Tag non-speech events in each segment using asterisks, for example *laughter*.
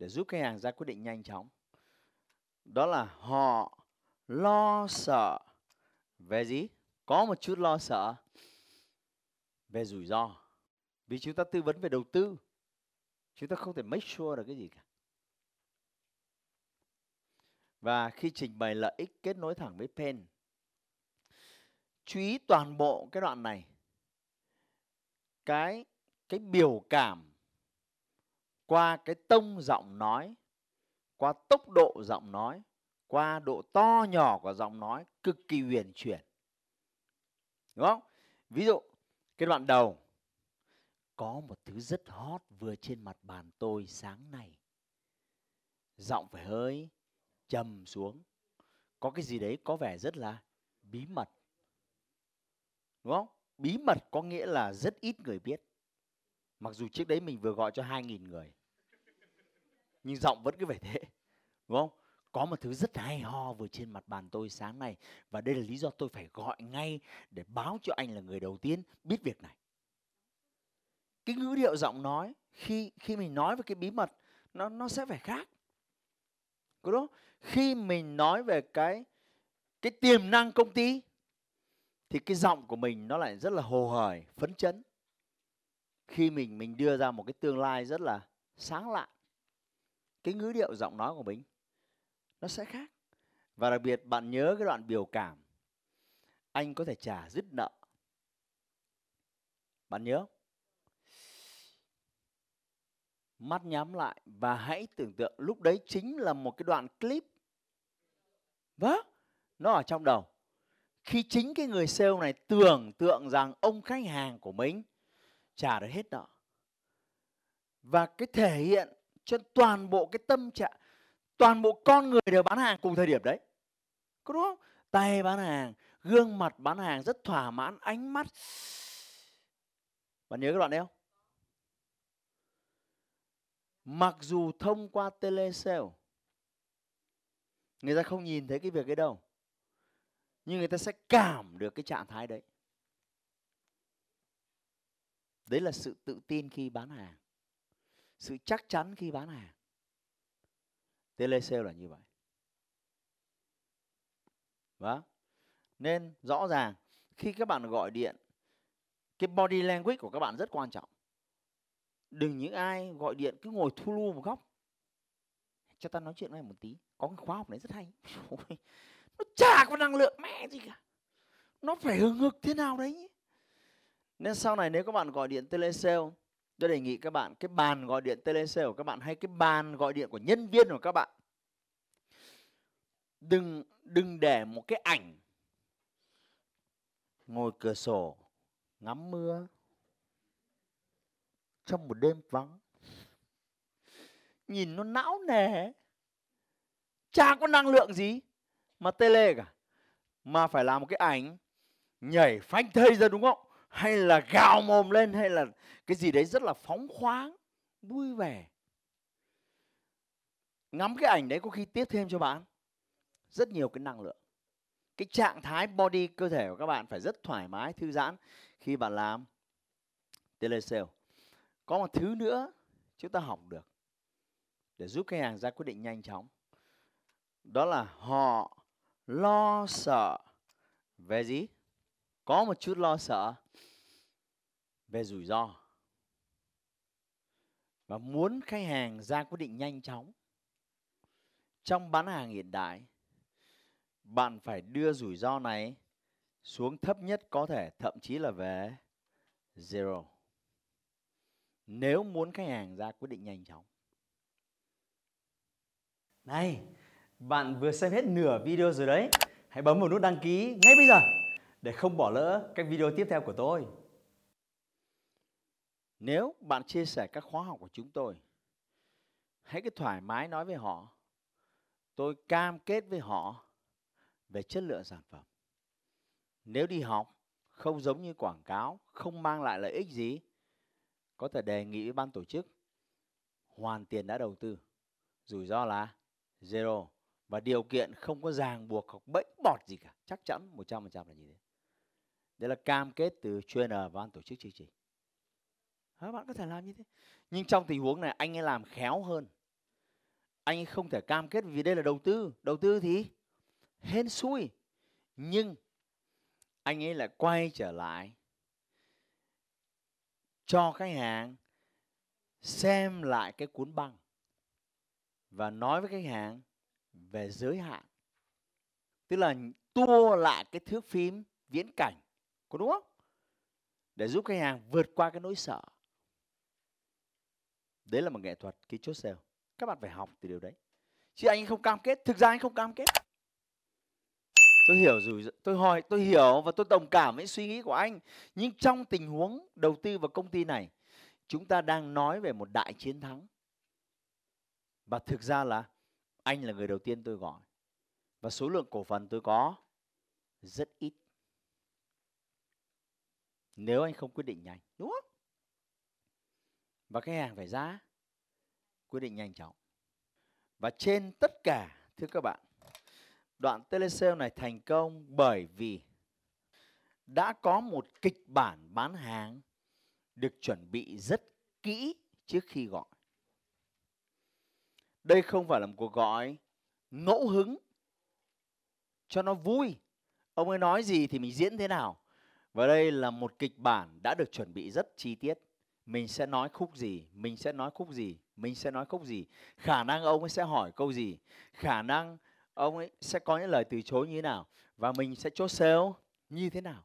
để giúp khách hàng ra quyết định nhanh chóng. Đó là họ lo sợ. Về gì? Có một chút lo sợ. Về rủi ro. Vì chúng ta tư vấn về đầu tư. Chúng ta không thể make sure được cái gì cả. Và khi trình bày lợi ích kết nối thẳng với pen, chú ý toàn bộ cái đoạn này. Cái cái biểu cảm qua cái tông giọng nói, qua tốc độ giọng nói, qua độ to nhỏ của giọng nói cực kỳ huyền chuyển. Đúng không? Ví dụ, cái đoạn đầu, có một thứ rất hot vừa trên mặt bàn tôi sáng nay. Giọng phải hơi trầm xuống. Có cái gì đấy có vẻ rất là bí mật. Đúng không? Bí mật có nghĩa là rất ít người biết. Mặc dù trước đấy mình vừa gọi cho 2.000 người nhưng giọng vẫn cứ phải thế, đúng không? Có một thứ rất hay ho vừa trên mặt bàn tôi sáng nay, và đây là lý do tôi phải gọi ngay để báo cho anh là người đầu tiên biết việc này. Cái ngữ điệu giọng nói, khi khi mình nói về cái bí mật, nó nó sẽ phải khác. Có đúng khi mình nói về cái cái tiềm năng công ty, thì cái giọng của mình nó lại rất là hồ hởi, phấn chấn. Khi mình mình đưa ra một cái tương lai rất là sáng lạ cái ngữ điệu giọng nói của mình, nó sẽ khác. Và đặc biệt bạn nhớ cái đoạn biểu cảm, anh có thể trả dứt nợ. Bạn nhớ mắt nhắm lại và hãy tưởng tượng lúc đấy chính là một cái đoạn clip. Vâng nó ở trong đầu. Khi chính cái người sale này tưởng tượng rằng ông khách hàng của mình trả được hết nợ. Và cái thể hiện cho toàn bộ cái tâm trạng toàn bộ con người đều bán hàng cùng thời điểm đấy. Có đúng không? Tay bán hàng gương mặt bán hàng rất thỏa mãn ánh mắt. Bạn nhớ cái đoạn đấy không? Mặc dù thông qua tele sale, người ta không nhìn thấy cái việc ấy đâu nhưng người ta sẽ cảm được cái trạng thái đấy. Đấy là sự tự tin khi bán hàng sự chắc chắn khi bán hàng. Telesale là như vậy. Vâng. Nên rõ ràng, khi các bạn gọi điện, cái body language của các bạn rất quan trọng. Đừng những ai gọi điện cứ ngồi thu lu một góc. Cho ta nói chuyện với một tí. Có cái khóa học này rất hay. *laughs* Nó chả có năng lượng mẹ gì cả. Nó phải hừng hực thế nào đấy nên sau này nếu các bạn gọi điện telesale tôi đề nghị các bạn, cái bàn gọi điện telesale của các bạn hay cái bàn gọi điện của nhân viên của các bạn. Đừng đừng để một cái ảnh ngồi cửa sổ ngắm mưa trong một đêm vắng. Nhìn nó não nề. Chả có năng lượng gì mà tele cả, mà phải làm một cái ảnh nhảy phanh thây ra đúng không? Hay là gào mồm lên, hay là cái gì đấy rất là phóng khoáng, vui vẻ. Ngắm cái ảnh đấy có khi tiếp thêm cho bạn. Rất nhiều cái năng lượng. Cái trạng thái body cơ thể của các bạn phải rất thoải mái, thư giãn khi bạn làm telesale. Có một thứ nữa chúng ta học được để giúp khách hàng ra quyết định nhanh chóng. Đó là họ lo sợ. Về gì? Có một chút lo sợ về rủi ro. Và muốn khách hàng ra quyết định nhanh chóng, trong bán hàng hiện đại, bạn phải đưa rủi ro này xuống thấp nhất có thể, thậm chí là về zero. Nếu muốn khách hàng ra quyết định nhanh chóng. Này, bạn vừa xem hết nửa video rồi đấy. Hãy bấm vào nút đăng ký ngay bây giờ để không bỏ lỡ các video tiếp theo của tôi nếu bạn chia sẻ các khóa học của chúng tôi, hãy cứ thoải mái nói với họ. Tôi cam kết với họ về chất lượng sản phẩm. Nếu đi học không giống như quảng cáo, không mang lại lợi ích gì, có thể đề nghị với ban tổ chức, hoàn tiền đã đầu tư. Rủi ro là zero và điều kiện không có ràng buộc hoặc bẫy bọt gì cả. Chắc chắn 100% là như thế. Đây là cam kết từ trainer và ban tổ chức chương trình. Đó, bạn có thể làm như thế. Nhưng trong tình huống này anh ấy làm khéo hơn. Anh ấy không thể cam kết vì đây là đầu tư. Đầu tư thì hên xui. Nhưng anh ấy lại quay trở lại cho khách hàng xem lại cái cuốn băng và nói với khách hàng về giới hạn. Tức là tua lại cái thước phim viễn cảnh có đúng không? Để giúp khách hàng vượt qua cái nỗi sợ đấy là một nghệ thuật cái chốt sale. Các bạn phải học từ điều đấy. Chứ anh không cam kết, thực ra anh không cam kết. Tôi hiểu rồi tôi hỏi, tôi hiểu và tôi đồng cảm với suy nghĩ của anh. Nhưng trong tình huống đầu tư vào công ty này, chúng ta đang nói về một đại chiến thắng. Và thực ra là anh là người đầu tiên tôi gọi. Và số lượng cổ phần tôi có rất ít. Nếu anh không quyết định nhanh, đúng không? Và khách hàng phải ra quyết định nhanh chóng. Và trên tất cả, thưa các bạn, đoạn telesale này thành công bởi vì đã có một kịch bản bán hàng được chuẩn bị rất kỹ trước khi gọi. Đây không phải là một cuộc gọi ngẫu hứng cho nó vui. Ông ấy nói gì thì mình diễn thế nào. Và đây là một kịch bản đã được chuẩn bị rất chi tiết mình sẽ nói khúc gì? Mình sẽ nói khúc gì? Mình sẽ nói khúc gì? Khả năng ông ấy sẽ hỏi câu gì? Khả năng ông ấy sẽ có những lời từ chối như thế nào? Và mình sẽ chốt sale như thế nào?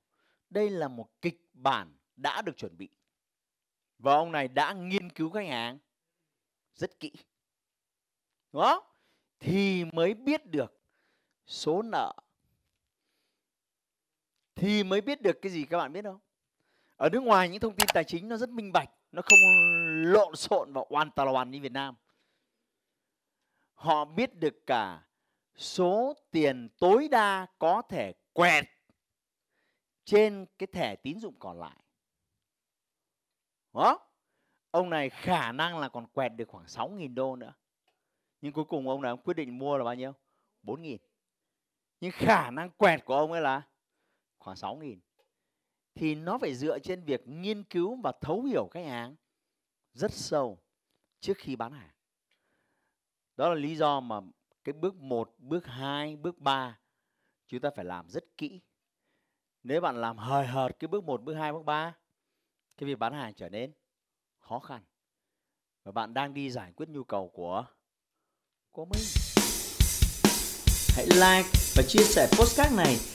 Đây là một kịch bản đã được chuẩn bị. Và ông này đã nghiên cứu khách hàng rất kỹ. Đúng không? Thì mới biết được số nợ. Thì mới biết được cái gì các bạn biết không? Ở nước ngoài những thông tin tài chính nó rất minh bạch, nó không lộn xộn và oan tà oan như Việt Nam. Họ biết được cả số tiền tối đa có thể quẹt trên cái thẻ tín dụng còn lại. Đó, ông này khả năng là còn quẹt được khoảng 6.000 đô nữa. Nhưng cuối cùng ông này ông quyết định mua là bao nhiêu? 4.000 nhưng khả năng quẹt của ông ấy là khoảng 6.000 thì nó phải dựa trên việc nghiên cứu và thấu hiểu khách hàng rất sâu trước khi bán hàng. Đó là lý do mà cái bước 1, bước 2, bước 3 chúng ta phải làm rất kỹ. Nếu bạn làm hời hợt cái bước 1, bước 2, bước 3 cái việc bán hàng trở nên khó khăn. Và bạn đang đi giải quyết nhu cầu của của mình. Hãy like và chia sẻ postcard này